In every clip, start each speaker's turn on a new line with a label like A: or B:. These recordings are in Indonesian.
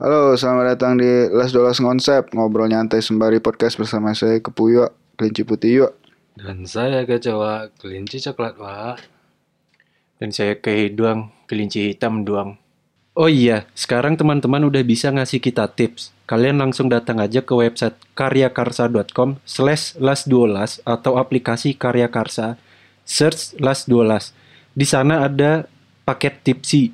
A: Halo, selamat datang di Les Dolas Konsep Ngobrol nyantai sembari podcast bersama saya Kepuyo Kelinci Putih yuk
B: Dan saya Gajawa, kelinci coklat, Pak.
C: Dan saya kehiduang kelinci hitam doang. Oh iya, sekarang teman-teman udah bisa ngasih kita tips. Kalian langsung datang aja ke website karyakarsa.com slash lasduolas atau aplikasi Karya Karsa, search Las Duolas. Di sana ada paket tipsi,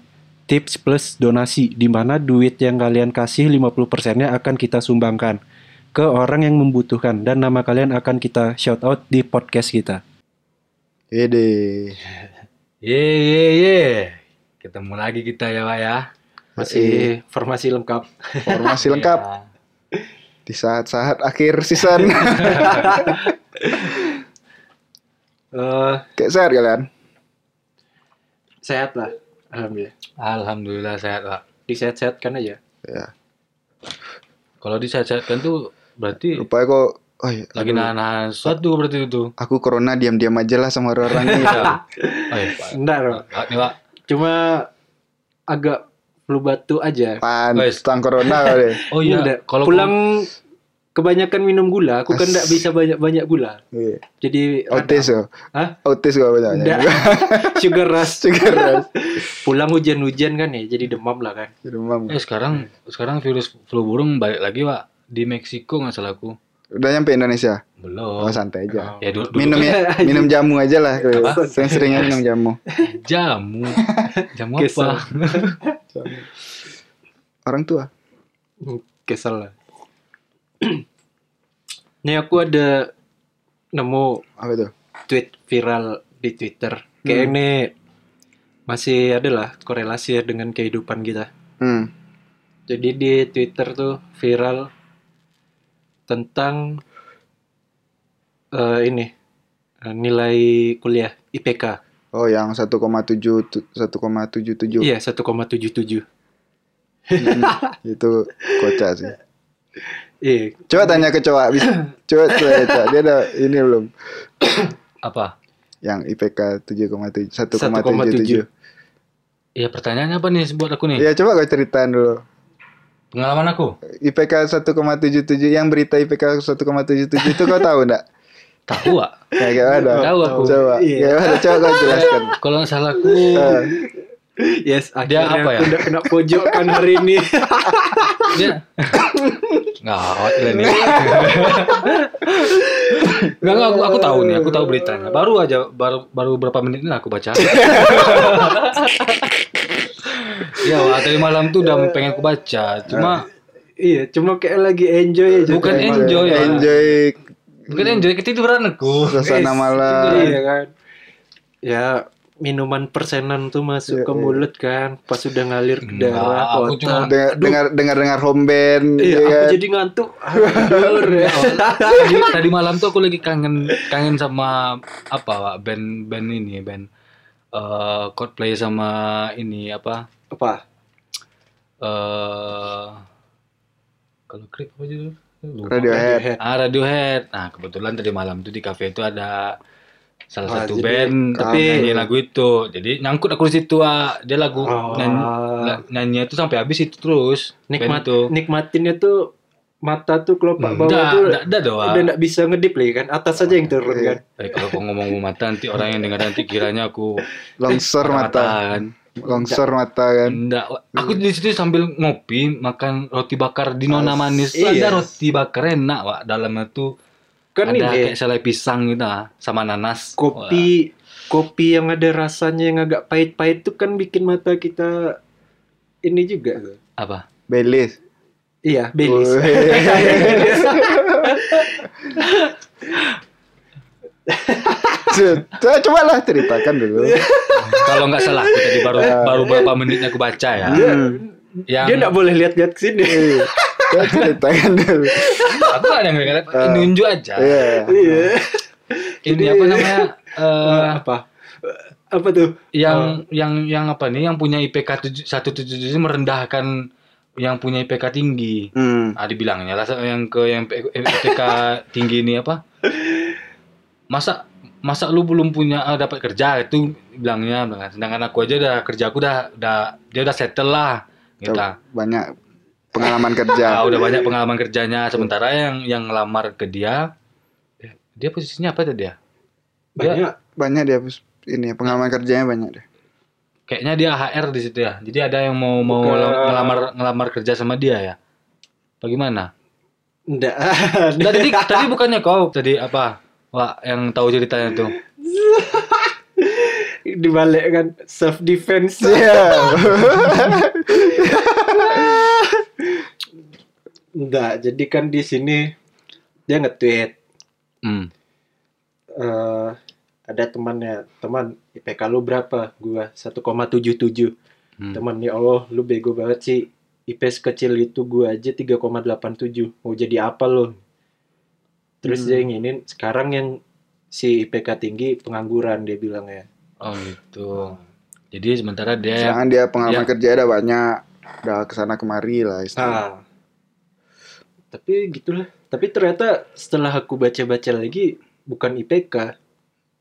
C: tips plus donasi, di mana duit yang kalian kasih 50%-nya akan kita sumbangkan ke orang yang membutuhkan dan nama kalian akan kita shout out di podcast kita.
A: Ede
B: Ye, ye, ye. Ketemu lagi kita ya, Pak ya.
C: Masih formasi lengkap.
A: Formasi lengkap
B: Ya.
A: di saat-saat akhir season
C: Eh,
A: Kayak sehat kalian
C: sehat lah, alhamdulillah.
B: Alhamdulillah sehat, Pak.
C: Disehat-sehatkan aja.
A: Ya
B: Kalau disehat-sehatkan tuh berarti
A: Rupanya kok oh iya,
B: lagi
A: aduh,
B: nahan sesuatu berarti itu.
A: Aku corona diam-diam aja lah sama orang-orang ini
B: Oh iya, Pak.
C: Bro.
B: Pak, nih, Pak.
C: Cuma agak flu batu aja.
A: Pantang corona kali
B: Oh iya,
C: Udah,
B: kalau
C: pulang kebanyakan minum gula, aku kan enggak bisa banyak-banyak gula.
A: Iya.
C: Jadi
A: Autis yo
C: Hah?
A: Autis gak banyak
C: Enggak. Sugar rush.
A: Sugar rush.
C: Pulang hujan-hujan kan ya, jadi demam lah kan.
A: Demam.
B: Eh sekarang sekarang virus flu burung balik lagi pak di Meksiko nggak salah aku
A: Udah nyampe Indonesia
B: belum
A: Oh santai aja
B: ya dulu,
A: Minum ya Minum jamu aja lah Sering-seringnya minum jamu
B: jamu jamu apa
A: Orang tua
C: Kesel lah. Nih aku ada nemu
A: Apa itu?
C: tweet viral di Twitter. Kayak
A: Hmm.
C: ini masih ada lah korelasi ya dengan kehidupan kita.
A: Hmm
C: Jadi di Twitter tuh viral tentang eh, ini eh, nilai kuliah IPK.
A: Oh yang 1,7 tu- 1,77
C: Iya 1,77.
A: Hmm, Itu kocak sih
C: Iya.
A: Coba tanya ke cowok bisa. Coba coba, coba. Dia ada ini belum
B: apa
A: Yang IPK 7,7
C: 1,7.
A: 1,77
B: ya pertanyaannya apa nih buat aku nih
A: Ya coba kau ceritain dulu
B: pengalaman aku
A: IPK 1,77 Yang berita IPK 1,77 itu kau tahu enggak?
B: tahu pak
A: Ya kayak mana?
B: Tahu aku.
A: Coba
C: Iya.
A: Kayak mana? Coba kau jelaskan
B: kalau nggak salah aku
A: Eh,
C: Yes,
B: Dia apa ya?
C: udah kena pojokkan hari ini.
B: dia nggak lah nih nggak nggak aku, aku tahu nih aku tahu beritanya baru aja baru baru berapa menit ini aku baca ya Wak, tadi malam tuh udah pengen aku baca cuma
C: iya, cuma kayak lagi enjoy aja.
B: Bukan enjoy, ya.
A: Enjoy
B: bukan enjoy ketiduran aku
A: suasana malam
C: Iya kan. Ya minuman persenan tuh masuk
A: Iya,
C: ke
A: iya.
C: mulut kan, pas udah ngalir ke
B: Enggak,
C: darah
B: aku
C: otak.
B: cuma-
A: dengar dengar dengar dengar home band
C: Iya,
A: ya
C: aku
A: kan?
C: jadi ngantuk. Aduh, ya.
B: tadi, tadi malam tuh aku lagi kangen kangen sama apa Wak? band band ini band eh Coldplay sama ini apa
C: Apa?
B: eh kalau krip apa judul Lupa.
A: Radiohead
B: Ah Radiohead. Nah kebetulan tadi malam tuh di cafe itu ada salah
C: Ah,
B: satu
C: jadi
B: band
C: tapi-
B: nyanyi lagu itu. Jadi nyangkut aku di situ ah. Dia lagu
C: Oh.
B: nyanyi, nyanyinya itu sampai habis itu terus.
C: Nikmat,
B: itu.
C: nikmatinnya tuh mata tuh kelopak bawah
B: Enggak,
C: tuh
B: enggak ada doang.
C: udah nggak bisa ngedip lagi kan, atas aja yang turun
A: Iya.
C: kan.
B: Eh, kalau aku ngomong mata nanti orang yang dengar nanti kiranya aku
A: longsor mata
B: kan.
A: longsor mata kan
B: Enggak, aku di situ sambil ngopi makan roti bakar di nona manis.
C: iya.
B: Ada roti bakar enak, Wak. Dalamnya tuh
C: Kan
B: ada
C: ini
B: kayak selai pisang gitu ah, sama nanas.
C: kopi kopi yang ada rasanya yang agak pahit-pahit tuh kan bikin mata kita ini juga.
B: Wah, apa?
A: Belis
C: Iya, belis.
A: Coba coba lah ceritakan dulu.
B: Kalau nggak salah aku tadi baru baru beberapa menitnya aku baca ya. Yang
C: Dia nggak boleh lihat-lihat ke sini.
A: Coba ceritakan dulu.
B: aku ada yang ngeliat, nunjuk aja.
A: Iya.
C: Iya.
B: Ini apa namanya? eh,
C: apa? Apa tuh?
B: yang yang yang apa nih? Yang punya IPK tujuh- 177 merendahkan yang punya IPK tinggi.
A: Hmm.
B: Ah dibilangnya lah yang ke yang IPK tinggi ini apa? Masa masa lu belum punya ah, dapat kerja itu bilangnya sedangkan aku aja udah kerja aku udah udah dia udah settle lah gitu
A: banyak pengalaman
B: Ah,
A: kerja.
B: udah banyak pengalaman kerjanya sementara yang yang ngelamar ke dia dia posisinya apa tadi ya? Dia
C: Banyak.
A: Banyak dia ini pengalaman kerjanya banyak deh.
B: kayaknya dia HR di situ ya. Jadi ada yang mau mau
C: Bukan.
B: ngelamar ngelamar kerja sama dia ya. Bagaimana?
C: Enggak.
B: Nah, tadi tadi bukannya kau tadi apa? Wah, yang tahu ceritanya tuh.
C: Dibalik kan self defense.
A: Iya.
C: Enggak, jadi kan di sini dia nge-tweet
B: Hmm.
C: eh ada temannya, teman IPK lu berapa? Gua 1,77.
B: Hmm.
C: Teman ya Allah, lu bego banget sih. IP sekecil itu gua aja 3,87. Mau jadi apa lu? Terus
A: Hmm.
C: dia inginin sekarang yang si IPK tinggi pengangguran dia bilang ya.
B: Oh gitu. Jadi sementara dia
A: Sedangkan dia pengalaman
B: Ya.
A: kerja ada banyak. Udah ke sana kemari lah istilahnya.
C: Ah. Tapi gitulah. Tapi ternyata setelah aku baca-baca lagi bukan IPK,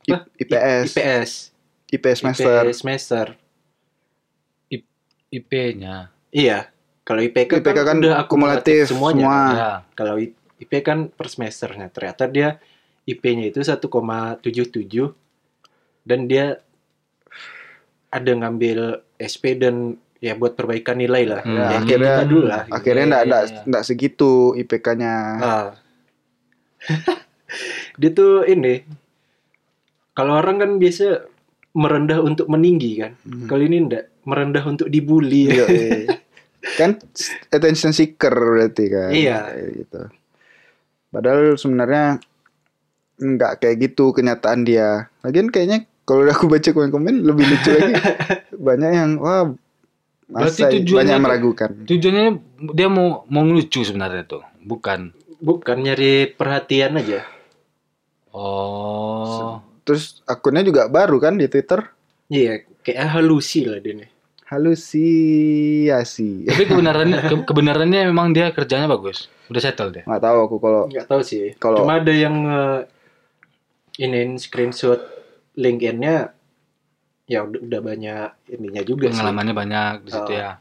C: apa?
A: I- IPS.
C: IPS.
A: IP semester.
C: IPS semester.
B: IP-nya.
C: Iya. Kalau IPK,
A: IPK kan
C: udah
A: kumulatif
C: semuanya.
A: semua.
B: Ya.
C: Kalau IP kan per semesternya. Ternyata dia IP-nya itu 1,77 dan dia ada ngambil SP dan ya buat perbaikan nilai lah.
B: Hmm.
A: Ya, akhirnya
C: kita dulu lah. gitu.
A: Akhirnya
B: Iya,
A: enggak
B: iya,
A: enggak
B: iya.
A: enggak segitu IPK-nya.
C: Ah. dia tuh ini kalau orang kan biasa merendah untuk meninggi kan.
A: Hmm.
C: Kali ini enggak, merendah untuk dibully.
A: Iya, iya. kan attention seeker berarti kan.
C: Iya.
A: Kayak gitu. Padahal sebenarnya nggak kayak gitu kenyataan dia. Lagian kayaknya kalau udah aku baca komen-komen lebih lucu lagi. Banyak yang wah
B: Berarti
A: masa
B: tujuannya
A: banyak meragukan.
B: Tujuannya dia mau mau ngelucu sebenarnya tuh, bukan.
C: Bukan nyari perhatian aja.
B: Oh.
A: Terus akunnya juga baru kan di Twitter.
C: Iya, kayak halusi lah dia nih.
A: Halusinasi.
B: Tapi kebenarannya ke- kebenarannya memang dia kerjanya bagus. Udah settle deh.
A: Nggak tahu aku kalau
C: Nggak tahu sih.
A: Kalau-
C: Cuma ada yang eh, iniin screenshot LinkedIn-nya ya udah, udah banyak ininya juga sih.
B: Pengalamannya banyak di situ
C: Oh.
B: ya.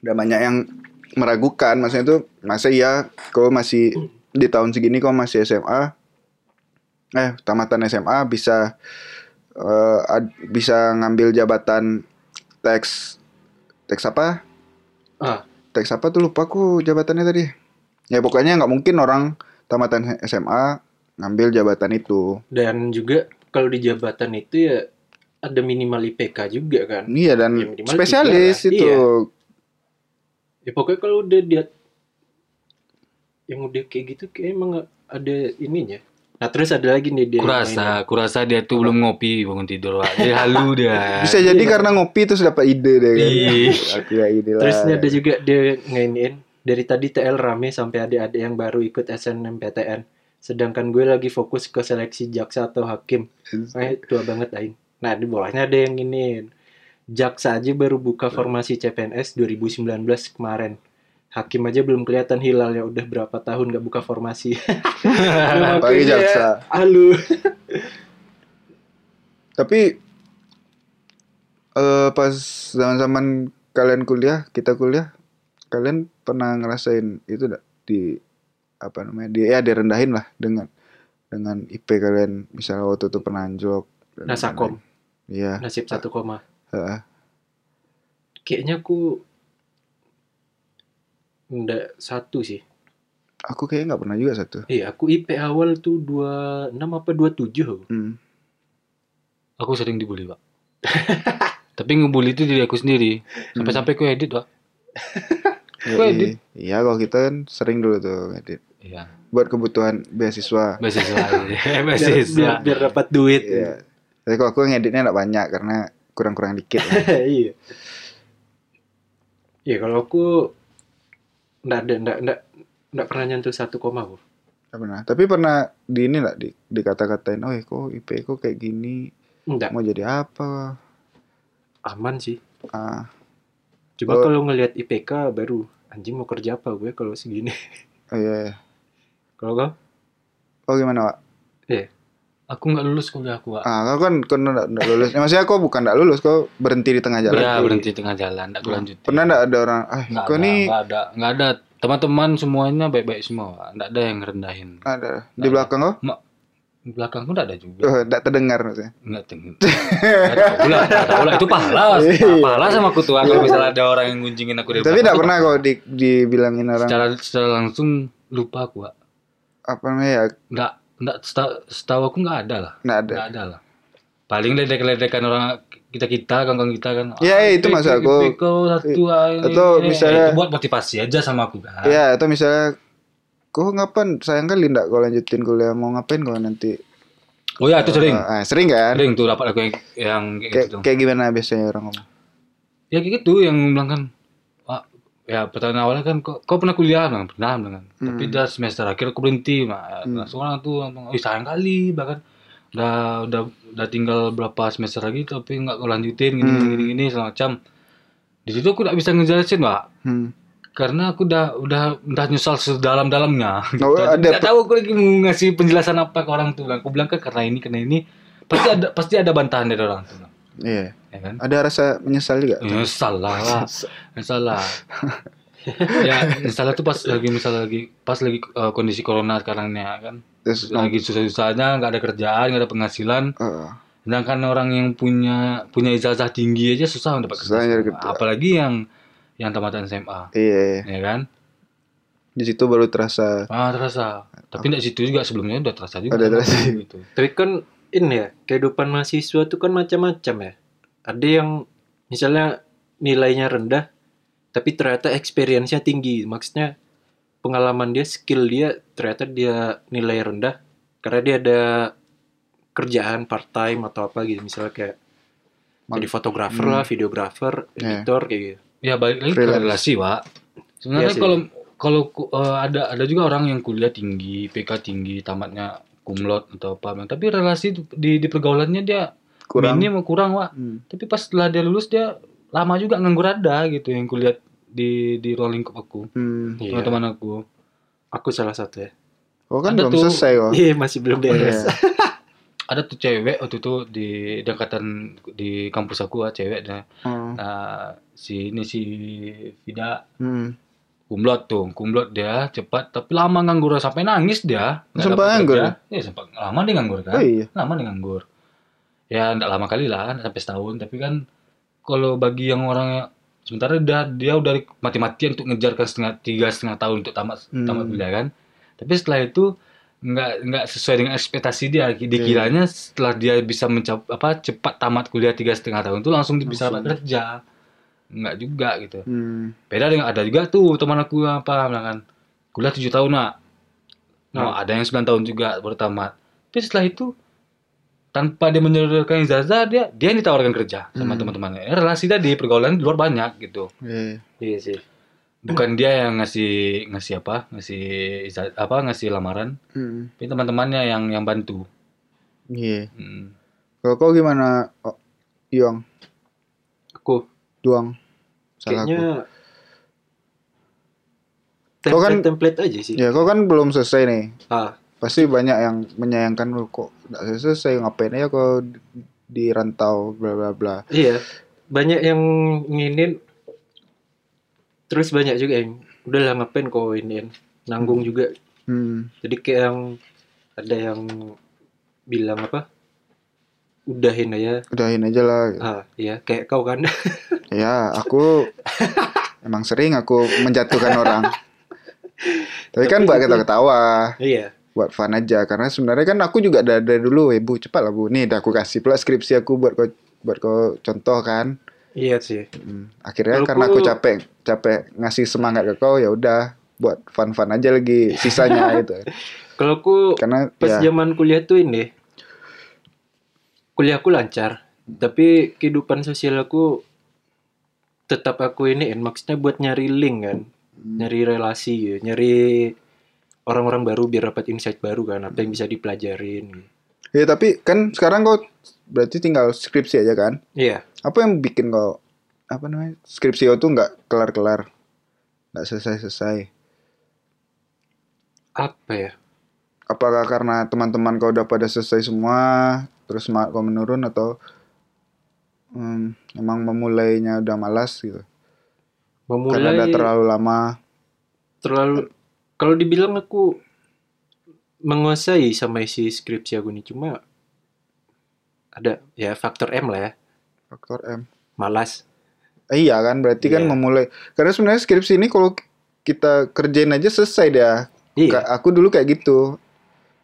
A: udah banyak yang meragukan maksudnya itu masa iya kau masih di tahun segini kau masih SMA eh tamatan SMA bisa eh, ad- bisa ngambil jabatan teks teks apa
C: Ah.
A: teks apa tuh lupa aku jabatannya tadi ya pokoknya nggak mungkin orang tamatan SMA ngambil jabatan itu
C: Dan juga kalau di jabatan itu ya ada minimal IPK juga kan.
A: iya dan
C: Ya, minimal
A: spesialis
C: lah.
A: itu
C: Ya pokoknya kalau udah dia yang udah kayak gitu kayak emang ada ininya. Nah terus ada lagi nih dia.
B: Kurasa, kurasa dia tuh belum ngopi bangun tidur, Pak. Dia halu dia.
A: bisa jadi karena ngopi terus dapat ide deh kan
B: Ih.
A: aku ya ide lah
C: Terus ini ada juga dia ngainin dari tadi TL rame sampai adik-adik yang baru ikut SNMPTN. Sedangkan gue lagi fokus ke seleksi jaksa atau hakim. Eh, tua banget aing. Nah, di bawahnya ada yang ini. Jaksa aja baru buka formasi CPNS 2019 kemarin. Hakim aja belum kelihatan hilal ya udah berapa tahun gak buka formasi. Nah, makanya,
A: jaksa.
C: Halo.
A: Tapi eh pas zaman-zaman kalian kuliah, kita kuliah, kalian pernah ngerasain itu enggak di apa namanya? Di ya direndahin lah dengan dengan IP kalian misalnya waktu itu pernah anjlok dan
C: Nasakom.
A: Iya.
C: Nasib satu koma.
A: heeh.
C: Kayaknya aku enggak satu sih.
A: Aku kayaknya nggak pernah juga satu.
C: Iya, aku IP awal tuh 26 apa 27 aku.
A: Hmm.
B: Aku sering dibully, Pak. Tapi ngebully itu diri aku sendiri. Sampai-sampai aku edit, Pak. Edit.
A: Iya, kalau kita kan sering dulu tuh edit
B: Iya.
A: buat kebutuhan beasiswa.
B: Beasiswa.
C: Biar,
B: Beasiswa.
C: biar, biar dapat duit.
A: Iya. Tapi kalau aku ngeditnya nggak banyak karena kurang-kurang dikit.
C: iya. Iya, kalau aku enggak ada enggak enggak enggak pernah nyentuh satu koma aku.
A: Nggak pernah. Tapi pernah di ini lah di dikata-katain, oh kok IP kok kayak gini,
C: Enggak,
A: mau jadi apa?
C: aman sih.
A: Ah,
C: Cuma
A: Oh.
C: kalau ngelihat IPK baru anjing mau kerja apa gue kalau segini.
A: oh iya. iya.
C: Kalau kau?
A: Oh gimana, Pak?
B: Aku nggak lulus kuliah aku, Wak.
A: Ah, kau kan kau nggak lulus. Ya, maksudnya kau bukan nggak lulus, kau berhenti di tengah jalan.
B: Ya, berhenti tengah jalan, nggak lanjut.
A: Pernah nggak ada orang, ah,
B: Nggak
A: kau
B: ada,
A: nih
B: nggak ada, nggak ada. Teman-teman semuanya baik-baik semua, Wak. nggak ada yang ngerendahin.
A: ada di belakang kau?
B: Ma di belakangku nggak ada juga.
A: Oh, terdengar maksudnya.
B: Nggak tahu pula, pula. Itu pahala, pahala sama aku tuh. Kalau misalnya ada orang yang ngunjingin aku dari
A: Iya. Tapi nggak pernah kau di, dibilangin orang
B: secara secara langsung lupa aku, Wak.
A: Apa namanya ya?
B: Nggak, nggak setahu, setahu aku nggak ada lah.
A: Nggak ada.
B: Nggak ada lah. Paling ledek-ledekan orang kita kita kawan kita kan.
A: Iya, iya, itu maksud aku.
B: Kau satu ah,
A: Atau
B: ini.
A: misalnya-
B: Eh, itu buat motivasi aja sama aku kan.
A: Ya atau misalnya kau ngapain sayang kali nggak kau lanjutin kuliah mau ngapain kau nanti
B: Oh ya itu sering.
A: Ah, sering kan
B: Sering tuh dapat aku yang, yang kayak
A: kayak
B: gitu.
A: kayak gimana biasanya orang ngomong
B: Ya kayak gitu yang bilang kan. Ya pertanyaan awalnya kan kau, kau pernah kuliah bilang pernah kan.
A: Hmm.
B: Tapi udah semester akhir aku berhenti. Nah, langsung orang tuh "Ih, sayang kali bahkan udah udah udah tinggal berapa semester lagi tapi nggak kau lanjutin gini gini gini, gini segala macam. Di situ aku nggak bisa ngejelasin, Pak.
A: hmm.
B: karena aku udah udah udah nyesal sedalam-dalamnya.
A: Oh, ada
B: Nggak tahu aku lagi mau ngasih penjelasan apa ke orang tuh. Aku bilang kan karena ini karena ini pasti ada pasti ada bantahan dari orang tuh.
A: iya
B: Ya kan?
A: ada rasa menyesal juga
B: Nyesal lah, lah. nyesal lah. ya nyesal tuh pas lagi misal lagi pas lagi eh, kondisi corona sekarang nih ya kan.
A: terus
B: Lagi susah-susahnya nggak ada kerjaan nggak ada penghasilan.
A: eh,
B: Sedangkan orang yang punya punya ijazah tinggi aja susah untuk dapat kerja.
A: kerja.
B: Apalagi yang yang tamatan SMA,
A: iya
B: ya kan?
A: di situ baru terasa
B: Ah terasa. Tapi tidak situ juga sebelumnya udah terasa juga.
A: Udah terasa.
B: Gitu.
C: Tapi kan ini ya, kehidupan mahasiswa tuh kan macam-macam ya. Ada yang misalnya nilainya rendah, tapi ternyata experience-nya tinggi. Maksudnya pengalaman dia, skill dia, ternyata dia nilai rendah karena dia ada kerjaan part time atau apa gitu. Misalnya kayak
A: Mag-
C: jadi fotografer
A: Hmm.
C: lah, videografer,
A: Ya.
C: editor kayak gitu.
B: Ya balik lagi ke
A: Freelance.
B: relasi, Pak. Sebenarnya
C: Iya
B: kalau kalau ku- eh, ada ada juga orang yang kuliah tinggi, PK tinggi, tamatnya kumlot atau apa, tapi relasi di di pergaulannya dia
A: kurang
B: minim kurang, Pak.
A: Hmm.
B: Tapi pas setelah dia lulus dia lama juga nganggur ada gitu yang kuliah di di ruang lingkup aku,
A: Hmm.
C: Iya.
B: teman-teman aku.
C: Aku salah satu ya.
A: Oh kan
B: Ada
A: belum
B: tuh.
A: selesai kok.
C: Iya, masih belum beres.
A: Iya.
B: Ada tuh cewek waktu itu di angkatan di kampus aku, ah, cewek nah,
A: Oh.
B: nah, si ini si Vida
A: Hmm.
B: kumlot tuh kumlot dia cepat tapi lama nganggur sampai nangis dia Nggak
A: Sempat nganggur
B: iya sempat lama dia nganggur kan
A: Oh iya.
B: lama dia nganggur ya enggak lama kali lah sampai setahun tapi kan kalau bagi yang orang yang sementara dia dia udah mati-matian untuk ngejar kan setengah tiga setengah tahun untuk tamat
A: Hmm.
B: tamat kuliah kan tapi setelah itu nggak nggak sesuai dengan ekspektasi dia
A: Iya.
B: dikiranya setelah dia bisa mencap apa cepat tamat kuliah tiga setengah tahun itu langsung dia bisa
A: Langsung.
B: dapat kerja nggak juga gitu
A: Hmm.
B: beda dengan ada juga tuh teman aku apa bilang kan kuliah tujuh tahun nak
A: Hmm.
B: oh, ada yang 9 tahun juga baru tamat tapi setelah itu tanpa dia menyodorkan ijazah dia dia yang ditawarkan kerja sama
A: Hmm.
B: teman-temannya relasi tadi pergaulan di luar banyak gitu
A: Iya.
C: Iya sih.
B: bukan dia yang ngasih ngasih apa ngasih ijazah apa ngasih lamaran
A: Hmm.
B: tapi teman-temannya yang yang bantu
A: Iya.
B: Hmm.
A: Kalau kau gimana? Oh, Yong,
C: Aku
A: Duang. Salah aku.
C: kayaknya
A: Kau kan-
C: template-template aja sih.
A: Ya, kau kan belum selesai nih.
C: Ah,
A: Pasti banyak yang menyayangkan lu kok nggak selesai ngapain aja kau di rantau bla bla bla.
C: iya. Banyak yang nginin terus banyak juga yang udahlah ngapain kau iniin nanggung juga.
A: Hmm.
C: Jadi kayak yang ada yang bilang apa? Udahin aja.
A: Udahin aja lah. gitu.
C: Ah, iya kayak kau kan.
A: Ya, aku emang sering aku menjatuhkan orang. Tapi kan buat ketawa-ketawa,
C: iya.
A: Buat fun aja. Karena sebenarnya kan aku juga dari, dari dulu, eh bu cepat lah bu. Nih, udah aku kasih pula skripsi aku buat kau buat kau contoh kan.
C: Iya sih.
A: Hmm. Akhirnya
C: Kalau
A: karena
C: ku-
A: aku capek capek ngasih semangat ke kau, ya udah buat fun-fun aja lagi sisanya gitu.
C: Kalau aku
A: Karena
C: pas
A: ya,
C: zaman kuliah tuh ini kuliahku lancar tapi kehidupan sosial aku tetap aku ini maksudnya buat nyari link kan
A: Hmm.
C: nyari relasi gitu nyari orang-orang baru biar dapat insight baru kan apa yang bisa dipelajarin.
A: Ya tapi kan sekarang kau berarti tinggal skripsi aja kan?
C: iya.
A: Apa yang bikin kau apa namanya skripsi kau tuh nggak kelar-kelar, nggak selesai-selesai?
C: apa ya?
A: Apakah karena teman-teman kau udah pada selesai semua terus semangat kau menurun atau hmm, emang memulainya udah malas gitu? Karena udah
C: Memulai
A: terlalu lama?
C: terlalu kalau dibilang aku menguasai sama isi skripsi aku nih cuma ada ya faktor M lah ya.
A: Faktor M.
C: Malas.
A: Eh, iya kan berarti kan
C: Iya.
A: memulai. Karena sebenarnya skripsi ini kalau kita kerjain aja selesai dia.
C: Iya.
A: Aku dulu kayak gitu.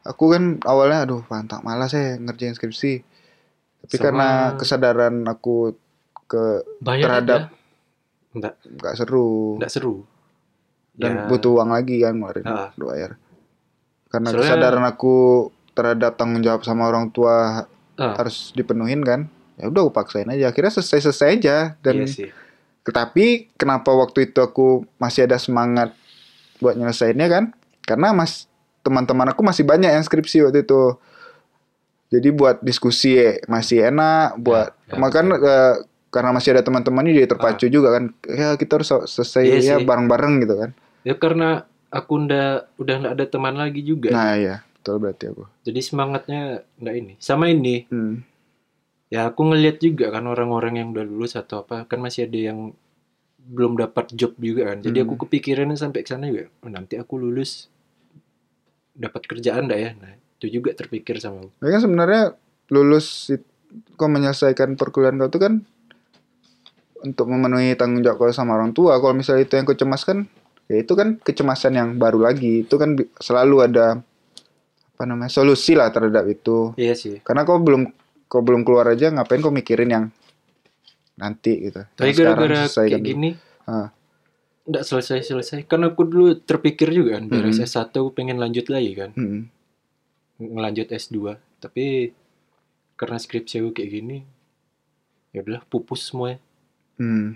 A: Aku kan awalnya aduh pantak malas ya ngerjain skripsi. Tapi
C: Sama-
A: karena kesadaran aku ke
B: Bayar
A: terhadap
C: enggak
A: nggak. seru.
C: Enggak seru
A: dan
C: Ya,
A: butuh uang lagi kan kemarin
C: Ah.
A: dua bayar. Karena
C: Soalnya-
A: kesadaran aku terhadap tanggung jawab sama orang tua
C: ah,
A: harus dipenuhin kan ya udah aku paksain aja. Akhirnya selesai selesai aja. Dan
C: iya sih.
A: Tetapi kenapa waktu itu aku masih ada semangat buat nyelesainnya kan? Karena mas teman-teman aku masih banyak yang skripsi waktu itu. Jadi buat diskusi masih enak, buat
B: ya,
A: makan eh, karena masih ada teman-teman ini jadi terpacu juga kan. Ya kita harus selesai
C: Iya
A: ya bareng-bareng gitu kan.
C: ya karena aku udah udah nggak ada teman lagi juga
A: Nah iya, betul berarti aku.
C: jadi semangatnya nggak ini sama ini
A: Hmm.
C: ya aku ngeliat juga kan orang-orang yang udah lulus atau apa kan masih ada yang belum dapat job juga kan jadi
A: Hmm.
C: aku kepikirannya sampai ke sana juga oh, nanti aku lulus dapat kerjaan nggak ya nah itu juga terpikir sama aku
A: Ya kan sebenarnya lulus kau menyelesaikan perkuliahan kau itu kan untuk memenuhi tanggung jawab kau sama orang tua. Kalau misalnya itu yang kau cemaskan, ya itu kan kecemasan yang baru lagi. Itu kan selalu ada apa namanya solusi lah terhadap itu.
C: iya sih
A: Karena kau belum kau belum keluar aja, ngapain kau mikirin yang nanti gitu.
C: tapi gara-gara
A: selesaikan
C: kayak gini
A: Ah.
C: nggak selesai-selesai kan aku dulu terpikir juga kan beres
A: Hmm.
C: S1 aku pengen lanjut lagi kan
A: Mm-mm.
C: ngelanjut S2 tapi karena skripsi aku kayak gini ya udahlah pupus semuanya
A: Hmm.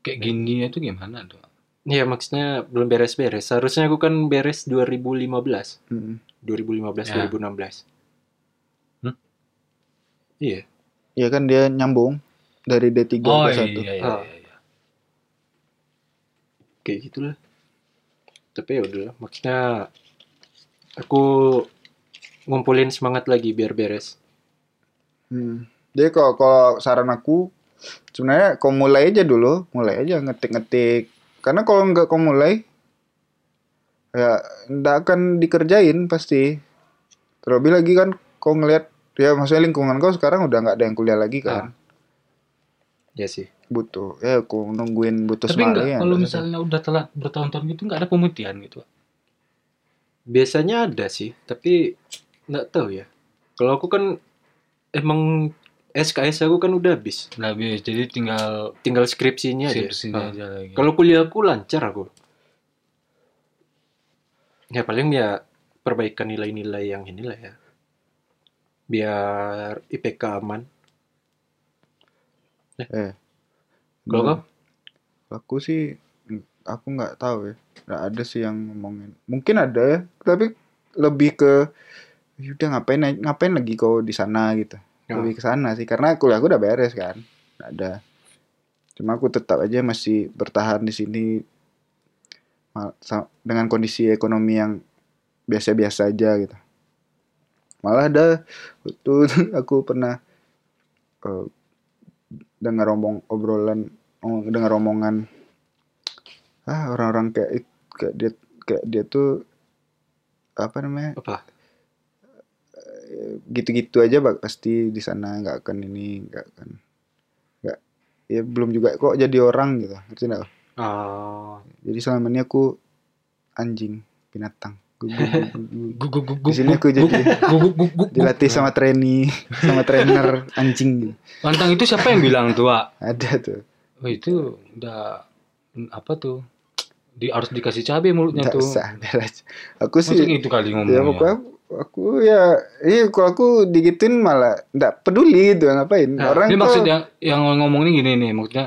B: Kayak gini itu gimana tuh?
C: ya maksudnya belum beres-beres seharusnya aku kan beres 2015
A: Mm-mm.
C: 2015
B: Ya.
C: 2016
B: Hmm?
C: iya
A: Iya kan dia nyambung dari D3
B: Oh
A: ke
B: iya,
A: 1.
B: iya, iya,
C: Ah.
B: iya.
C: kayak gitulah tapi ya udahlah maksudnya aku ngumpulin semangat lagi biar beres
A: Hmm. Jadi kalau kalau saran aku sebenarnya kau mulai aja dulu, mulai aja ngetik-ngetik. Karena kalau nggak kau mulai ya nggak akan dikerjain pasti. Terlebih lagi kan kau ngelihat ya maksudnya lingkungan kau sekarang udah nggak ada yang kuliah lagi kan.
C: ya sih
A: Butuh ya aku nungguin butuh
B: Tapi
A: semangat
B: enggak, kalau misalnya udah telat bertahun-tahun gitu nggak ada pemutihan gitu.
C: biasanya ada sih tapi nggak tahu ya kalau aku kan emang SKS aku kan udah habis
B: Nah, habis jadi tinggal
C: tinggal skripsinya aja
B: skripsinya
C: Ah.
B: aja lagi.
C: Kalau kuliah aku lancar aku. Ya paling ya perbaikan nilai-nilai yang inilah ya. Biar IPK aman.
A: Eh.
C: Kalau kau?
A: Aku sih aku nggak tahu ya. Nggak ada sih yang ngomongin. Mungkin ada ya, tapi lebih ke "Ya udah ngapain ngapain lagi kau di sana gitu.
C: Ya.
A: Lebih ke sana sih karena kuliah aku udah beres kan. Ada. Cuma aku tetap aja masih bertahan di sini dengan kondisi ekonomi yang biasa-biasa aja gitu. Malah ada waktu aku pernah eh, dengar omong obrolan oh, dengar omongan ah orang-orang kayak kayak dia kayak dia tuh apa namanya
C: Apa?
A: Gitu-gitu aja bak pasti di sana nggak akan ini nggak akan nggak ya belum juga kok jadi orang gitu ngerti nggak
C: Oh,
A: jadi selama ini aku anjing binatang di sini aku jadi dilatih sama trainee sama trainer anjing gitu
B: Pantang itu siapa yang bilang tuh, Wak?
A: ada tuh
B: Oh, itu udah apa tuh? Di harus dikasih cabai mulutnya
A: nggak
B: tuh.
A: usah biar aja. aku sih
B: gitu kali
A: ya
B: ngomongnya.
A: pokoknya aku ya iya kalau aku digituin malah nggak peduli gitu ngapain
C: Nah,
A: orang
B: Ini
A: kok
B: maksud yang yang ngomong ini gini nih, maksudnya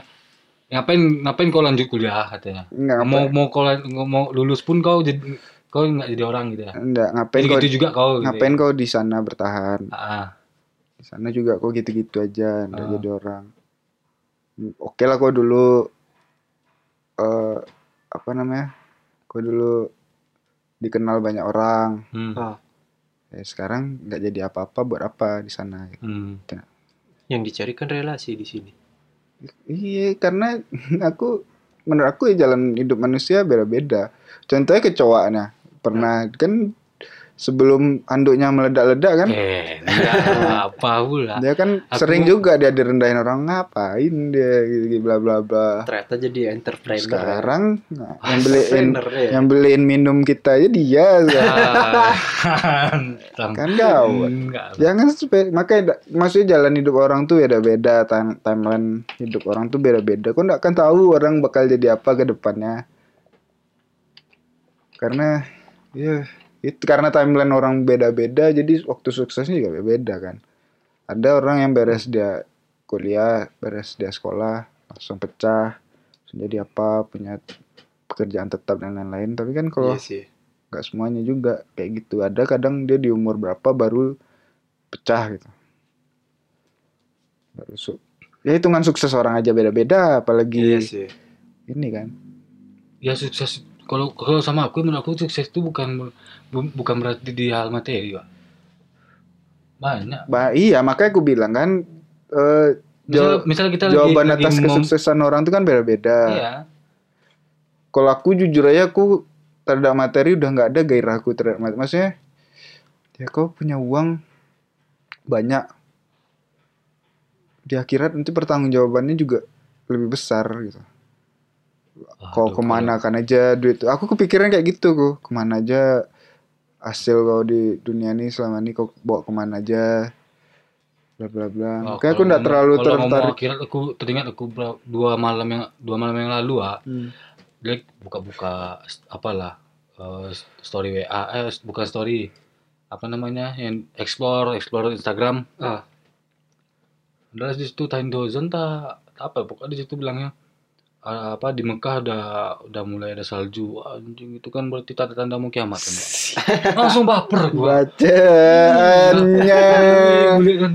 B: ngapain ngapain kau lanjut kuliah katanya?
A: nggak
B: Mau mau kau mau lulus pun kau jadi kau nggak jadi orang gitu ya.
A: nggak ngapain
B: Jadi
A: kau
B: gitu juga kau gitu.
A: ngapain
B: ya.
A: kau di sana bertahan
B: Ah,
A: di sana juga kok gitu-gitu aja nggak
B: Ah.
A: jadi orang oke lah kau dulu eh apa namanya kau dulu dikenal banyak orang
B: hmm.
C: ah,
A: ya sekarang nggak jadi apa-apa buat apa di sana gitu.
B: Hmm.
C: Yang dicari kan relasi di sini.
A: Iya, karena aku menurut aku ya jalan hidup manusia beda-beda. Contohnya kecoaknya. Pernah kan sebelum anduknya meledak-ledak kan,
B: Eh, enggak apa pula.
A: dia kan
B: Aku-
A: sering juga dia direndahin orang ngapain dia gitu bla bla bla.
C: Ternyata jadi entrepreneur.
A: Sekarang nah, yang beliin
C: ya.
A: yang beliin minum kita aja dia.
B: Ah,
A: kan gawat.
B: Enggak.
A: Jangan sampai makanya maksudnya jalan hidup orang tuh beda-beda time, timeline hidup orang tuh beda-beda. Kau nggak akan tahu orang bakal jadi apa ke depannya. Karena ya itu karena timeline orang beda-beda jadi waktu suksesnya juga beda kan. Ada orang yang beres dia kuliah, beres dia sekolah, langsung pecah, langsung jadi apa, punya pekerjaan tetap dan lain-lain. Tapi kan kalau
C: Iya
A: nggak semuanya juga kayak gitu ada kadang dia di umur berapa baru pecah gitu baru su ya hitungan sukses orang aja beda-beda apalagi
C: Iya sih.
A: ini kan
B: Ya sukses kalau kalau sama aku menurut aku sukses itu bukan bu- bukan berarti di hal materi, Pak. Banyak.
A: ba iya makanya aku bilang kan eh,
B: Misal, misal kita lagi-
A: jawaban
B: lagi
A: atas
B: mem-
A: kesuksesan orang itu kan beda-beda
B: Iya.
A: kalau aku jujur aja aku terhadap materi udah nggak ada gairahku terhadap materi maksudnya ya kau punya uang banyak di akhirat nanti pertanggungjawabannya juga lebih besar gitu kau
B: ke
A: mana kan aja duit tuh aku kepikiran kayak gitu kok ke mana aja hasil kau di dunia ini selama ini kau bawa ke mana aja. Bla bla bla.
B: Kalau-
A: makanya aku nggak terlalu
B: kalau
A: tertarik.
B: akhirat aku teringat aku dua malam yang dua malam yang lalu ah.
A: Hmm.
B: dia buka-buka apalah eh, story WA eh bukan story apa namanya yang explore explore Instagram
C: Ah.
B: udah di situ time dozen tak tak apa pokoknya di situ bilangnya eh, apa di Mekah udah udah mulai ada salju anjing itu kan berarti tanda-tanda mau kiamat kan langsung baper gua
A: bacaannya
B: kan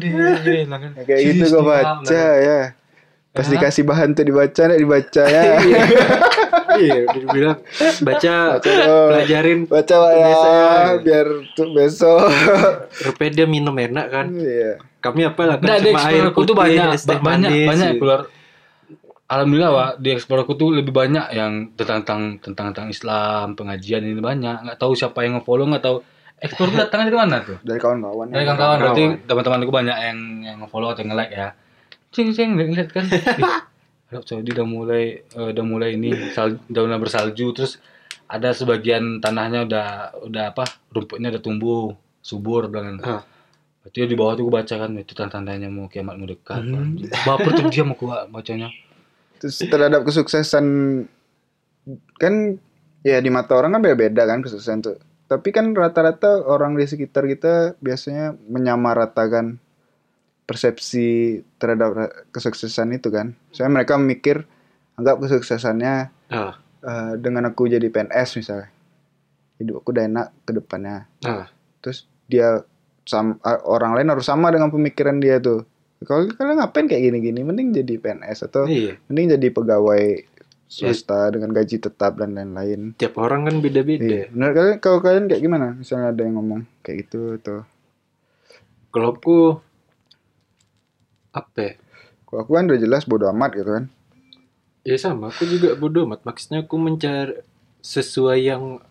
B: lah kan.
A: kayak gitu kau baca ya pas dikasih bahan tuh dibaca nih dibaca ya
C: Iya, udah dibilang baca,
A: Baca, oh.
C: pelajarin.
A: baca Pak, ya
C: ya.
A: biar tuh besok
C: Rupanya dia minum enak kan.
A: iya
C: Kami apa lah kan cuma air putih,
B: banyak, ba- banyak,
C: manis,
B: banyak
C: gitu.
B: keluar. Alhamdulillah, Wak, di explore aku tuh lebih banyak yang tentang tentang tentang, tentang Islam, pengajian ini banyak. Nggak tahu siapa yang nge-follow, nggak tahu. Explore tuh datangnya dari mana tuh?
A: dari kawan-kawan
B: Dari kawan-kawan, berarti teman-teman aku banyak yang yang nge-follow atau nge-like ya. Cing cing lihat kan. Arab Saudi udah mulai eh, udah mulai ini sal, udah mulai bersalju terus ada sebagian tanahnya udah udah apa rumputnya udah tumbuh subur bilang
C: Ah.
B: Berarti di bawah tuh gue baca kan itu tanda-tandanya mau kiamat mau dekat.
C: Hmm.
B: Baper tuh dia mau gua bacanya.
A: Terus terhadap kesuksesan kan ya di mata orang kan beda-beda kan kesuksesan tuh. Tapi kan rata-rata orang di sekitar kita biasanya menyamaratakan persepsi terhadap kesuksesan itu kan. Saya mereka mikir anggap kesuksesannya
C: Ah.
A: eh, dengan aku jadi PNS misalnya. Hidup aku udah enak ke depannya.
C: Ah.
A: terus dia sam- eh, orang lain harus sama dengan pemikiran dia tuh kalau kalian ngapain kayak gini-gini mending jadi PNS atau
C: Iya,
A: mending jadi pegawai swasta dengan gaji tetap dan lain-lain.
C: tiap orang kan beda-beda.
A: Iya. Menurut kalian kalau kalian kayak gimana? Misalnya ada yang ngomong kayak gitu atau
C: Kalau aku apa ya?
A: kalau aku kan udah jelas bodo amat gitu kan.
C: Ya sama, aku juga bodoh amat. Maksudnya aku mencari sesuai yang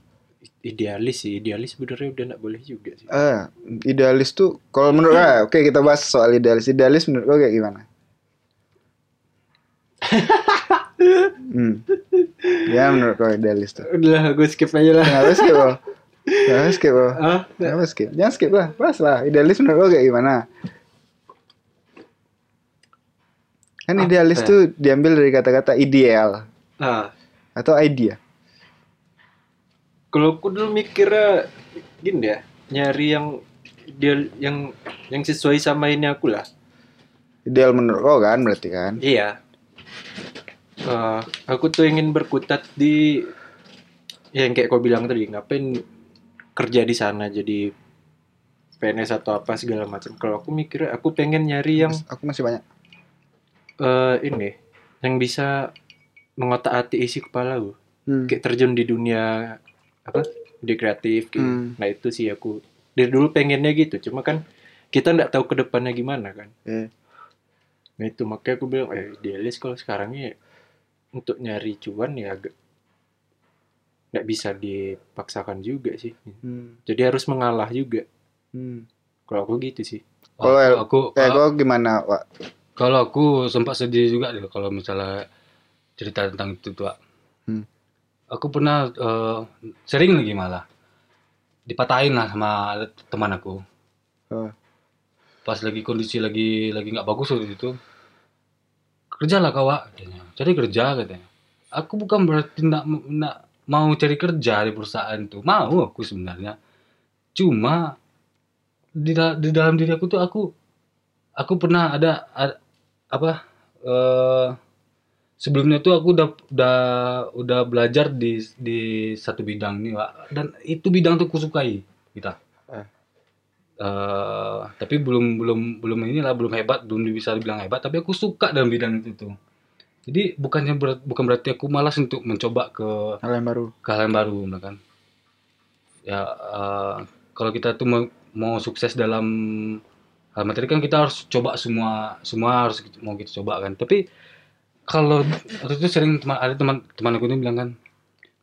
C: idealis sih. Idealis sebenarnya udah nggak boleh juga sih.
A: Eh, idealis tuh kalau menurut ah, oke kita bahas soal idealis. Idealis menurut kau kayak gimana? hmm. Ya menurut kau idealis tuh.
C: Udah, gue skip aja lah.
A: Kenapa skip lo? Kenapa skip lo?
C: Ah,
A: Kenapa skip? Jangan skip lah, bahas lah. Idealis menurut kau kayak gimana? Kan idealis
C: ya?
A: tuh diambil dari kata-kata ideal
C: nah,
A: atau idea.
C: Kalau aku dulu mikirnya gini ya, nyari yang ideal yang yang sesuai sama ini aku lah.
A: Ideal menurut kau kan berarti kan?
C: Iya. Eh, aku tuh ingin berkutat di ya yang kayak kau bilang tadi, ngapain kerja di sana jadi PNS atau apa segala macam. Kalau aku mikir aku pengen nyari yang
A: Aku masih banyak.
C: eh ini yang bisa mengotak-atik isi kepala gue.
A: Hmm.
C: Kayak terjun di dunia apa? Di kreatif gitu.
A: Hmm.
C: Nah, itu sih aku dari dulu pengennya gitu cuma kan kita nggak tahu ke depannya gimana kan
A: Iya.
C: nah itu makanya aku bilang eh idealis kalau sekarang ya untuk nyari cuan ya agak nggak bisa dipaksakan juga sih
A: Hmm.
C: jadi harus mengalah juga
A: Hmm.
C: kalau aku gitu sih
A: Kalau
B: aku,
A: El-
B: aku
A: Eh,
B: kalau,
A: gimana, Pak?
B: kalau aku sempat sedih juga deh kalau misalnya cerita tentang itu tuh Wak.
A: Hmm.
B: Aku pernah eh, sering lagi malah. Dipatahin lah sama teman aku.
A: Oh.
B: pas lagi kondisi lagi lagi nggak bagus waktu itu kerjalah kau Wak, katanya. Cari kerja katanya. Aku bukan berarti nak nak mau cari kerja di perusahaan tuh mau aku sebenarnya. Cuma di, di dalam diri aku tuh aku aku pernah ada, ada apa eh sebelumnya tuh aku udah udah udah belajar di di satu bidang nih Wak. dan itu bidang tuh aku sukai kita
A: Eh.
B: Eh, tapi belum belum belum inilah belum hebat belum bisa dibilang hebat tapi aku suka dalam bidang itu tuh jadi bukannya berat, bukan berarti aku malas untuk mencoba ke
A: Hal yang baru.
B: ke hal yang baru kan ya eh, kalau kita tuh mau, mau sukses dalam hal materi kan kita harus coba semua semua harus kita- mau kita coba kan tapi kalau waktu itu sering teman ada teman teman aku ini bilang kan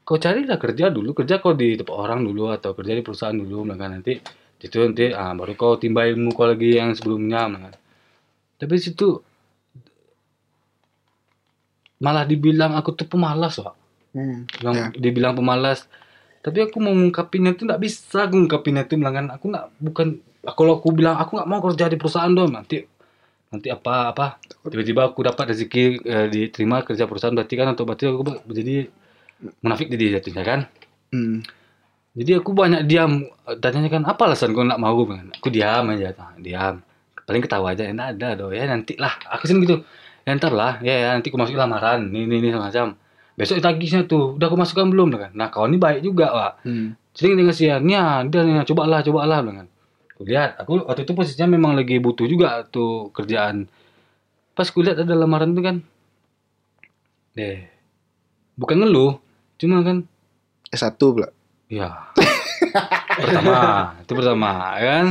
B: kau carilah kerja dulu kerja kau di tempat orang dulu atau kerja di perusahaan dulu bilang kan nanti itu nanti ah, baru kau timba ilmu kau lagi yang sebelumnya bilang kan tapi situ malah dibilang aku tuh pemalas Wak
A: Hmm.
B: yang
A: Ya.
B: dibilang pemalas tapi aku mau ngungkapinnya itu nggak bisa aku ngungkapinnya itu bilang kan aku nggak bukan kalau aku bilang aku nggak mau kerja di perusahaan dong nanti nanti apa apa? Tiba-tiba aku dapat rezeki eh, diterima kerja perusahaan berarti kan atau berarti aku menjadi munafik jadi jatuhnya kan?
A: Hmm.
B: jadi aku banyak diam. Tanya kan apa alasan kau nggak mau aku? Diam aja diam. Paling ketawa aja enak ada doh ya nanti lah aku sini gitu. Ya ntar lah ya, ya nanti aku masuk lamaran. Ini ini, ini macam besok tagisnya tuh udah aku masukkan belum? Bilang kan. Nah kawan ini baik juga pak.
A: Hmm.
B: sering dengan siannya dia nih cobalah cobalah dengan aku lihat aku waktu itu posisinya memang lagi butuh juga tuh kerjaan pas aku lihat ada lamaran tuh kan deh bukan ngeluh cuma kan
A: S1 pula.
B: ya pertama itu pertama ya kan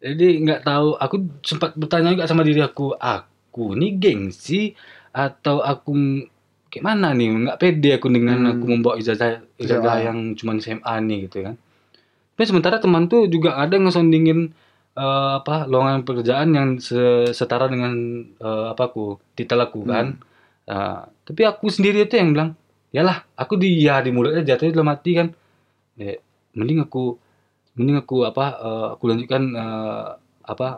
B: jadi nggak tahu aku sempat bertanya juga sama diri aku aku ini gengsi atau aku kayak mana nih nggak pede aku dengan
A: Hmm.
B: aku membawa ijazah ijazah
A: SMA.
B: yang cuma SMA nih gitu kan tapi sementara teman tuh juga ada ngesondingin eh, apa lowongan pekerjaan yang se- setara dengan eh, apa aku titel aku kan. Ah, tapi aku sendiri itu yang bilang yalah aku di ya di mulutnya jatuhnya dalam hati kan. Ya, mending aku mending aku apa eh, aku lanjutkan eh, apa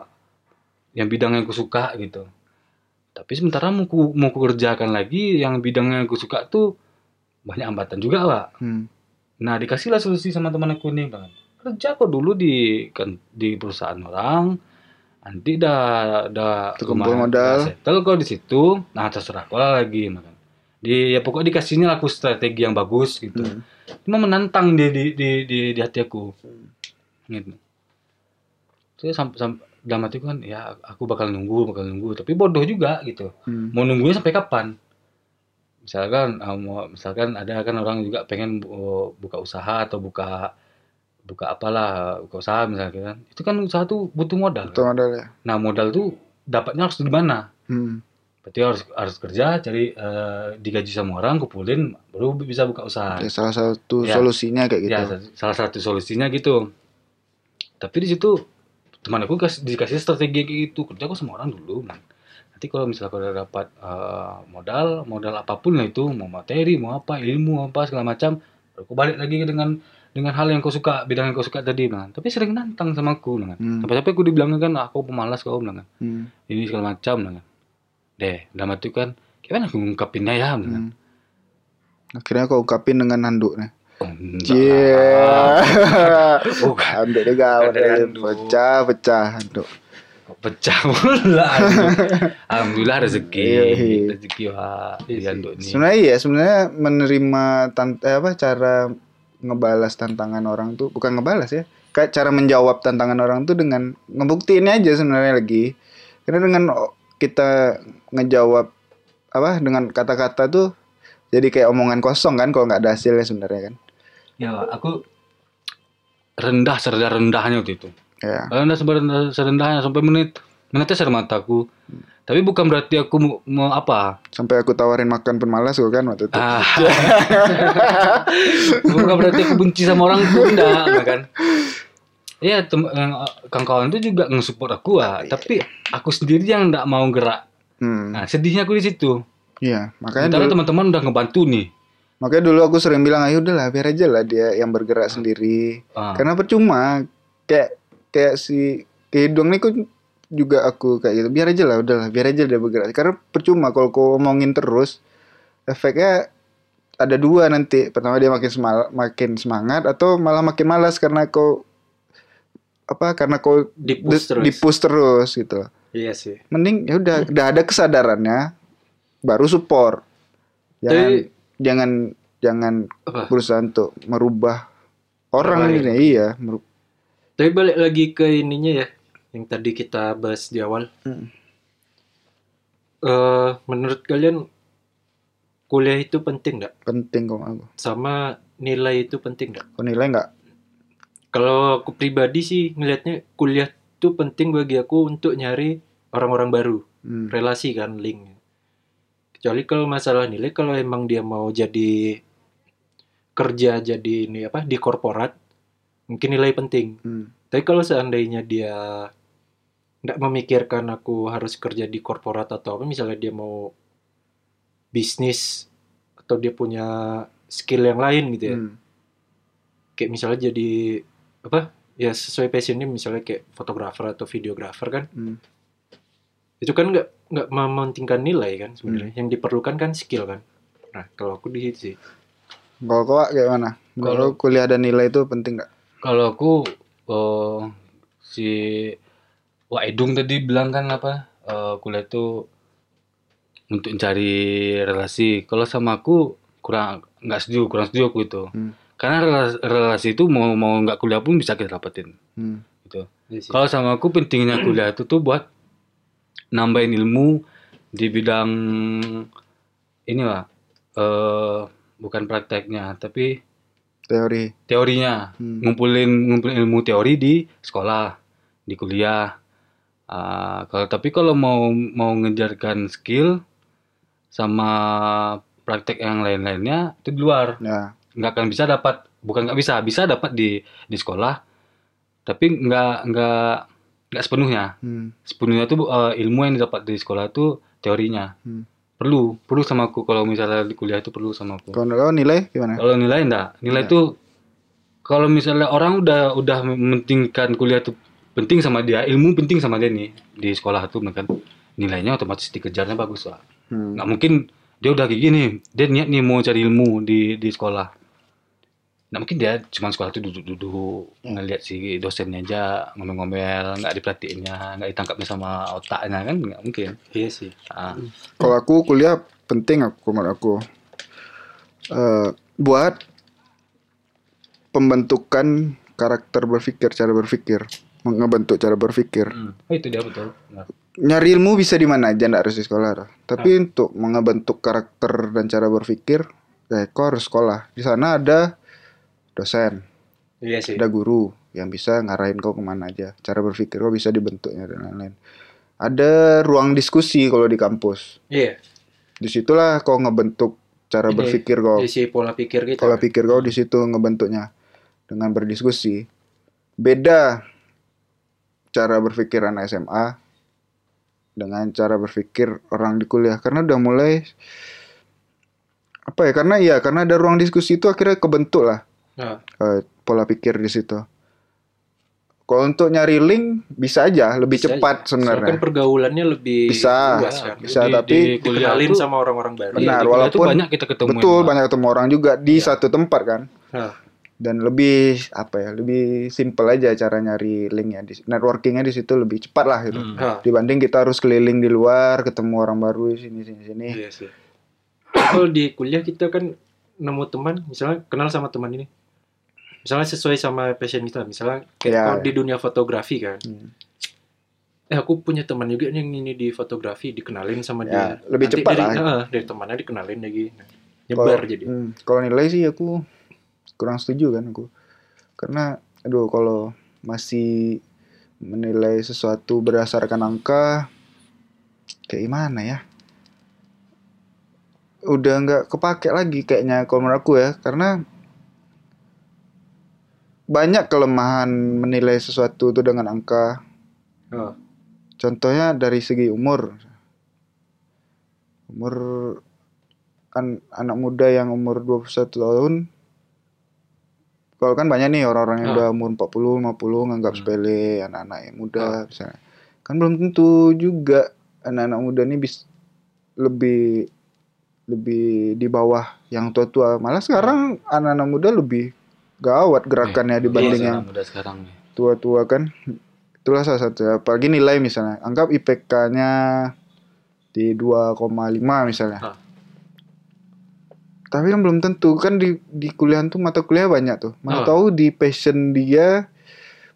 B: yang bidang yang aku suka gitu. Tapi sementara mau ku, mau ku kerjakan lagi yang bidang yang aku suka tuh banyak hambatan juga pak.
A: Hmm.
B: nah dikasihlah solusi sama teman aku nih bang kerja kok dulu di kan di perusahaan orang. Nanti dah dah
A: Terkumpul modal.
B: settle kok di situ. Nah terserah kau lagi makan. Di ya pokoknya dikasihnya aku strategi yang bagus gitu.
A: Hmm.
B: cuma menantang di di di di, di hati aku. Gitu. Saya sampai sampai dalam hatiku kan ya aku bakal nunggu bakal nunggu. Tapi bodoh juga gitu.
A: Hmm.
B: mau nunggunya sampai kapan? Misalkan ah, mau misalkan ada kan orang juga pengen bu- buka usaha atau buka buka apalah buka usaha misalkan kan itu kan usaha tuh butuh modal
A: Itu modal ya.
B: nah modal tuh dapatnya harus di mana
A: Hmm.
B: berarti harus harus kerja cari eh, digaji sama orang kumpulin baru bisa buka usaha
A: Ya, salah satu
B: Ya.
A: solusinya kayak gitu.
B: ya sa- salah satu solusinya gitu tapi di situ teman aku kasih, dikasih strategi kayak gitu kerja kok sama orang dulu man. nanti kalau misalnya kau dapat eh, modal modal apa pun lah itu mau materi mau apa ilmu apa segala macam baru kau balik lagi dengan dengan hal yang kau suka bidang yang kau suka tadi man. tapi sering nantang sama aku man.
A: Hmm.
B: sampai-sampai aku dibilang kan "Ah, aku pemalas kau man.
A: Hmm.
B: ini segala macam man. deh dalam hati kan gimana aku ngungkapinnya ya man.
A: Hmm. Akhirnya kau ungkapin dengan handuk nih.
B: Oh, enggak
A: Iya.
B: Bukan.
A: handuk dia gawat. Pecah, pecah handuk.
B: Pecah pula alhamdulillah rezeki
A: Iya, iya.
B: rezeki wah
A: Sebenarnya iya, sebenarnya menerima tant eh, apa cara ngebalas tantangan orang tuh bukan ngebalas ya. Kayak cara menjawab tantangan orang tuh dengan ngebuktiin aja sebenarnya lagi. Karena dengan kita ngejawab apa dengan kata-kata tuh jadi kayak omongan kosong kan kalau nggak ada hasilnya sebenarnya kan.
B: ya aku rendah serendah rendahnya waktu itu
A: Ya.
B: rendah serendah serendahnya sampai menit menetes air mataku tapi bukan berarti aku mau, mau apa
A: Sampai aku tawarin makan pun malas gue kan waktu itu.
B: ah. bukan berarti aku benci sama orang tuh enggak enggak kan Iya, eh, kawan-kawan itu juga nge-support aku ah, tapi aku sendiri yang enggak mau gerak.
A: Hmm.
B: Nah, sedihnya aku di situ.
A: Iya, makanya
B: Sementara
A: dulu,
B: teman-teman udah ngebantu nih.
A: makanya dulu aku sering bilang ayo udahlah biar aja lah dia yang bergerak sendiri.
B: Ah.
A: Karena percuma kayak kayak si Kidong nih kok juga aku kayak gitu. Biar aja lah udahlah, biar aja dia bergerak. Karena percuma kalau kau omongin terus efeknya ada dua nanti. Pertama dia makin semal, makin semangat atau malah makin malas karena kau apa karena kau
C: Di-push terus.
A: di-push terus gitu.
C: Iya sih.
A: Mending ya udah udah ada kesadarannya baru support. Jangan
C: Tapi-
A: jangan jangan
B: Apa?
A: berusaha untuk merubah orang ini iya meru-
C: Tapi balik lagi ke ininya ya, yang tadi kita bahas di awal.
A: Hmm.
C: Eh, menurut kalian kuliah itu penting nggak?
A: penting kok aku.
C: Sama nilai itu penting nggak?
A: Kau nilai nggak?
C: Kalau aku pribadi sih ngelihatnya kuliah itu penting bagi aku untuk nyari orang-orang baru,
A: Hmm.
C: relasi kan, link. Kecuali kalau masalah nilai, kalau emang dia mau jadi kerja jadi ini apa di korporat, mungkin nilai penting.
A: Hmm.
C: Tapi kalau seandainya dia nggak memikirkan aku harus kerja di korporat atau apa, misalnya dia mau bisnis atau dia punya skill yang lain gitu ya,
A: Hmm.
C: kayak misalnya jadi apa ya sesuai passionnya misalnya kayak fotografer atau videografer kan,
A: Hmm.
C: itu kan nggak nggak mementingkan nilai kan sebenarnya, yang diperlukan kan skill kan. Nah kalau aku di situ sih,
A: Kalau kau kayak mana? Kalau kuliah dan nilai itu penting nggak?
B: Kalau aku eh, si Wak Edung tadi bilang kan apa eh, kuliah itu untuk mencari relasi. Kalau sama aku kurang nggak setuju, kurang setuju aku itu.
A: Hmm.
B: Karena relasi, relasi itu mau mau nggak kuliah pun bisa kita dapetin.
A: Hmm.
B: Gitu.
C: Iya sih.
B: Kalau sama aku pentingnya kuliah itu tuh buat nambahin ilmu di bidang ini lah, eh bukan prakteknya, tapi
A: Teori.
B: teorinya
A: Hmm.
B: ngumpulin ngumpulin ilmu teori di sekolah di kuliah Ah, kalau tapi kalau mau mau ngejarkan skill sama praktek yang lain-lainnya itu di luar
A: Ya.
B: nggak akan bisa dapat bukan nggak bisa bisa dapat di di sekolah tapi nggak nggak nggak sepenuhnya
A: Hmm.
B: sepenuhnya tuh eh, ilmu yang didapat di sekolah itu teorinya
A: Hmm.
B: perlu perlu sama aku kalau misalnya di kuliah itu perlu sama aku
A: Kalau nilai gimana?
B: kalau nilai enggak, nilai itu kalau misalnya orang udah udah mementingkan kuliah itu penting sama dia, ilmu penting sama dia nih di sekolah itu kan nilainya otomatis dikejarnya bagus lah.
A: Hmm.
B: Nggak mungkin dia udah kayak gini, dia niat nih mau cari ilmu di di sekolah. Nggak mungkin dia cuma sekolah itu duduk-duduk ngeliat si dosennya aja ngomel-ngomel, nggak diperhatiinnya, nggak ditangkapnya sama otaknya kan nggak mungkin.
C: Iya sih.
B: Ah,
A: Kalau aku kuliah penting aku menurut aku Eh, buat pembentukan karakter berpikir, cara berpikir, ngebentuk cara berpikir.
B: hmm. Oh, itu dia betul. Benar.
A: Nyari ilmu bisa di mana aja, nggak harus di sekolah. dah. Tapi untuk mengebentuk karakter dan cara berpikir, ya kau harus sekolah. Di sana ada dosen,
C: Iya sih.
A: ada guru yang bisa ngarahin kau ke mana aja. Cara berpikir kau bisa dibentuknya dan lain-lain. Ada ruang diskusi kalau di kampus.
C: Iya.
A: Di situlah kau ngebentuk cara
C: Ini,
A: berpikir kau.
C: Isi pola pikir kita.
A: Pola pikir kau di situ ngebentuknya dengan berdiskusi. Beda cara berpikir anak SMA dengan cara berpikir orang di kuliah karena udah mulai apa ya karena iya karena ada ruang diskusi itu akhirnya kebentuk lah
C: Nah,
A: eh, pola pikir di situ. Kalau untuk nyari link bisa aja lebih
C: bisa
A: cepat
C: aja. Soalnya Kan
A: sebenarnya.
C: pergaulannya lebih
A: Bisa,
C: luas kan.
A: bisa,
B: Di-
A: tapi
C: Dikenalin sama orang-orang baru.
A: Benar,
B: Iya, di kuliah tuh
A: walaupun-
B: banyak kita ketemu
A: Betul banyak ketemu orang juga di satu tempat kan.
C: Nah,
A: dan lebih apa ya lebih simple aja cara nyari linknya di networkingnya di situ lebih cepat lah gitu
B: Hmm.
A: dibanding kita harus keliling di luar ketemu orang baru di sini sini sini
C: iya sih. Kalau di kuliah kita kan nemu teman, misalnya kenal sama teman ini. Misalnya sesuai sama passion kita, misalnya kayak
A: Ya,
C: kau
A: ya.
C: di dunia fotografi kan.
A: Hmm.
C: Eh aku punya teman juga yang ini di fotografi, dikenalin sama
A: Ya,
C: dia.
A: lebih
C: Nanti
A: cepat
C: dari,
A: lah.
C: Heeh, dari temannya dikenalin lagi. Nyebar
A: Kalau-
C: jadi.
A: hmm, kalau nilai sih aku kurang setuju kan aku. Karena aduh kalau masih menilai sesuatu berdasarkan angka kayak gimana ya? Udah nggak kepake lagi kayaknya kalau menurut aku ya karena banyak kelemahan menilai sesuatu itu dengan angka.
C: Oh.
A: contohnya dari segi umur. Umur an- anak muda yang umur 21 tahun kalau kan banyak nih orang-orang yang
B: Ah.
A: udah umur 40 50 nganggap
B: Hmm.
A: sepele anak-anak yang muda misalnya kan belum tentu juga anak-anak muda ini bis lebih lebih di bawah yang tua-tua malah sekarang anak-anak muda lebih gawat gerakannya
B: Eh,
A: dibanding yang
B: muda sekarang nih.
A: tua-tua kan itulah salah satu apalagi nilai misalnya anggap IPK-nya di 2,5 misalnya
B: Ah.
A: Tapi kan belum tentu kan di di kuliah tuh mata kuliah banyak tuh mana
B: Ah.
A: tahu di passion dia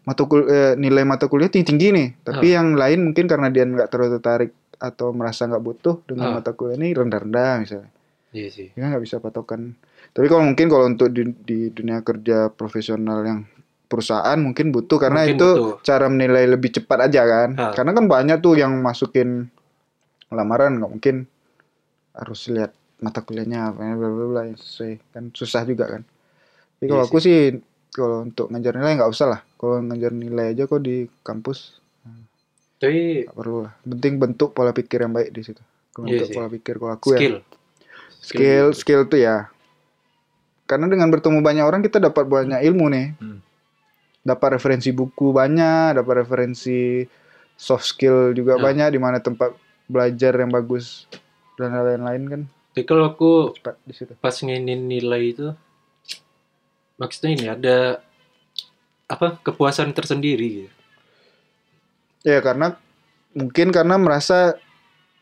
A: mata kul eh, nilai mata kuliah tinggi tinggi nih tapi
B: Ah.
A: yang lain mungkin karena dia nggak terlalu tertarik atau merasa nggak butuh dengan
B: Ah.
A: mata kuliah ini rendah-rendah misalnya
C: Iya sih.
A: ya nggak bisa patokan tapi kalau mungkin kalau untuk di, di dunia kerja profesional yang perusahaan mungkin butuh karena
C: Mungkin
A: itu
C: butuh.
A: cara menilai lebih cepat aja kan
C: Ah.
A: karena kan banyak tuh yang masukin lamaran nggak mungkin harus lihat mata kuliahnya apa bla bla bla yang sesuai kan susah juga kan. Tapi kalau
C: Iya
A: aku sih. kalau untuk ngajar nilai nggak usah lah. Kalau ngajar nilai aja kok di kampus
C: Tapi
A: nggak perlu lah. Penting bentuk pola pikir yang baik di situ. Kalau
C: Iya
A: untuk
C: sih.
A: pola pikir kalau aku ya.
C: Skill.
A: skill skill tuh ya. Karena dengan bertemu banyak orang kita dapat banyak ilmu nih.
B: Hmm.
A: dapat referensi buku banyak dapat referensi soft skill juga
C: Ya.
A: banyak di mana tempat belajar yang bagus dan lain-lain kan
C: Tapi kalau aku
A: cepat di situ
C: pas nginin nilai itu maksudnya ini ada apa kepuasan tersendiri gitu.
A: ya karena mungkin karena merasa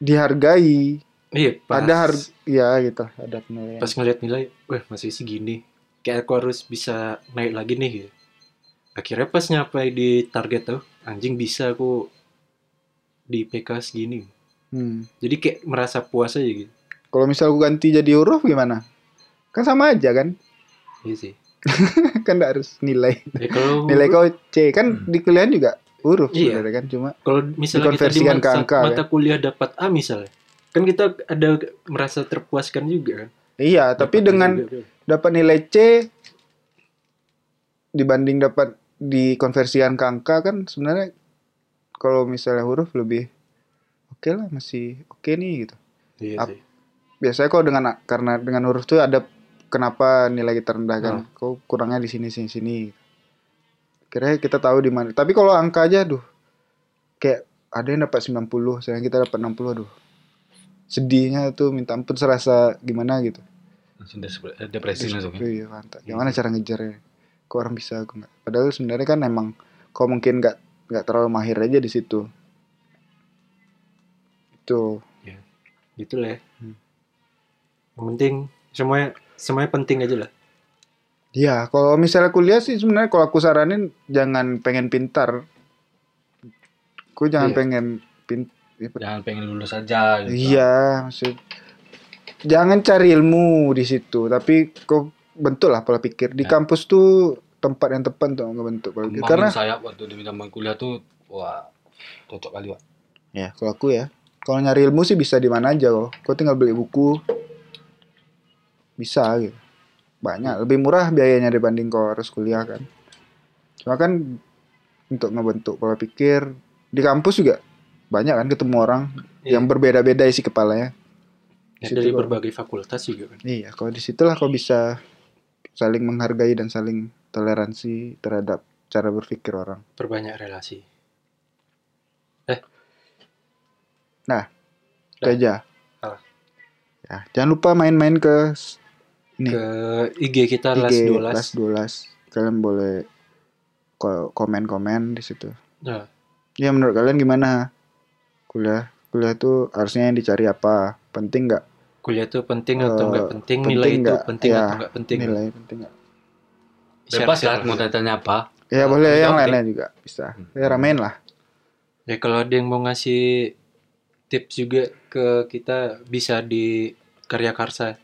A: dihargai
C: Iya, pas,
A: ada harga ya gitu ada penilaian
C: pas ngeliat nilai, wah masih segini. Kayak aku harus bisa naik lagi nih gitu. Akhirnya pas nyampe di target tuh, anjing bisa aku di PK segini.
A: Hmm.
C: Jadi kayak merasa puas aja gitu.
A: Kalau misal aku ganti jadi huruf gimana kan sama aja kan
C: Iya sih.
A: kan nggak harus nilai
C: Ya, kalau
A: nilai kau C kan di kuliah juga huruf
C: Iya.
A: sebenarnya kan cuma
C: kalau misalnya kita di
A: Dikonversikan ke
C: mata,
A: angka,
C: mata kuliah dapat A misalnya, kan kita ada merasa terpuaskan juga kan.
A: iya tapi
C: Dapat A
A: dengan
C: juga,
A: dapat nilai C dibanding dapat dikonversikan ke angka kan sebenarnya kalau misalnya huruf lebih oke lah masih oke nih gitu
C: Iya sih.
A: Biasanya kok dengan karena dengan huruf tuh ada kenapa nilai kita rendah kan
C: Ah.
A: kok kurangnya di sini sini sini kira kita tahu di mana tapi kalau angka aja duh kayak ada yang dapat 90 sedangkan kita dapat 60 aduh sedihnya tuh minta ampun serasa gimana gitu
B: Langsung des- depresi langsung. ya.
A: Iya, mantap. Gimana cara ngejarnya? Kok orang bisa aku nggak? Padahal sebenarnya kan emang kok mungkin nggak nggak terlalu mahir aja di situ. Itu.
C: Gitu lah ya.
A: Hmm.
C: Yang penting semuanya semuanya penting aja lah.
A: Ya, kalau misalnya kuliah sih sebenarnya kalau aku saranin jangan pengen pintar. Aku jangan
C: Iya.
A: pengen pin
B: Jangan pengen lulus aja gitu.
A: Iya, maksud jangan cari ilmu di situ, tapi kok bentuk lah pola pikir. Di
B: Ya.
A: kampus tuh tempat yang tepat untuk ngebentuk pola pikir. Karena
B: saya waktu di zaman kuliah tuh wah cocok kali pak.
A: Ya, kalau aku ya. Kalau nyari ilmu sih bisa di mana aja kok. Kau tinggal beli buku. Bisa gitu. Banyak, lebih murah biayanya dibanding kau harus kuliah kan. Cuma kan untuk ngebentuk pola pikir di kampus juga banyak kan ketemu orang
C: Iya.
A: yang berbeda-beda isi kepalanya.
C: Ya,
A: Situ
C: dari
A: kok.
C: berbagai fakultas juga kan.
A: Iya, kalau di situlah kau bisa saling menghargai dan saling toleransi terhadap cara berpikir orang.
C: Perbanyak relasi.
A: Nah, itu
C: Dah.
A: aja.
C: Ah.
A: Ya, jangan lupa main-main ke ini.
C: Ke IG kita las
A: IG
C: 12.
A: Las 12. Kalian boleh ko- komen-komen di situ.
C: Nah,
A: Ya menurut kalian gimana? Kuliah kuliah tuh harusnya yang dicari apa? Penting nggak?
C: kuliah itu penting atau
A: Eh,
C: enggak penting,
A: penting
C: nilai itu
A: nggak?
C: penting
A: Ya,
C: atau enggak penting.
A: Nilai penting nggak?
B: Bebas lah mau tanya apa.
A: Ya
C: Ah,
A: boleh yang lain-lain juga bisa. Ya ramein lah.
C: Ya kalau ada yang mau ngasih tips juga ke kita bisa di Karya Karsa.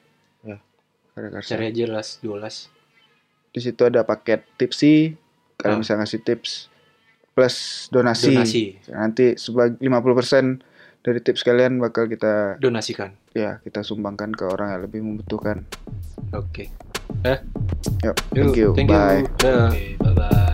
A: Karya-karya.
C: Cari aja las 12.
A: Di situ ada paket tipsi, kalian
C: Ah.
A: bisa ngasih tips plus donasi.
C: Donasi.
A: Nanti sebagai 50% dari tips kalian bakal kita
C: Donasikan.
A: ya kita sumbangkan ke orang yang lebih membutuhkan.
C: Oke. Eh, Yuk,
A: thank you.
C: Thank
A: Bye.
C: you. Dah.
B: Oke, bye-bye.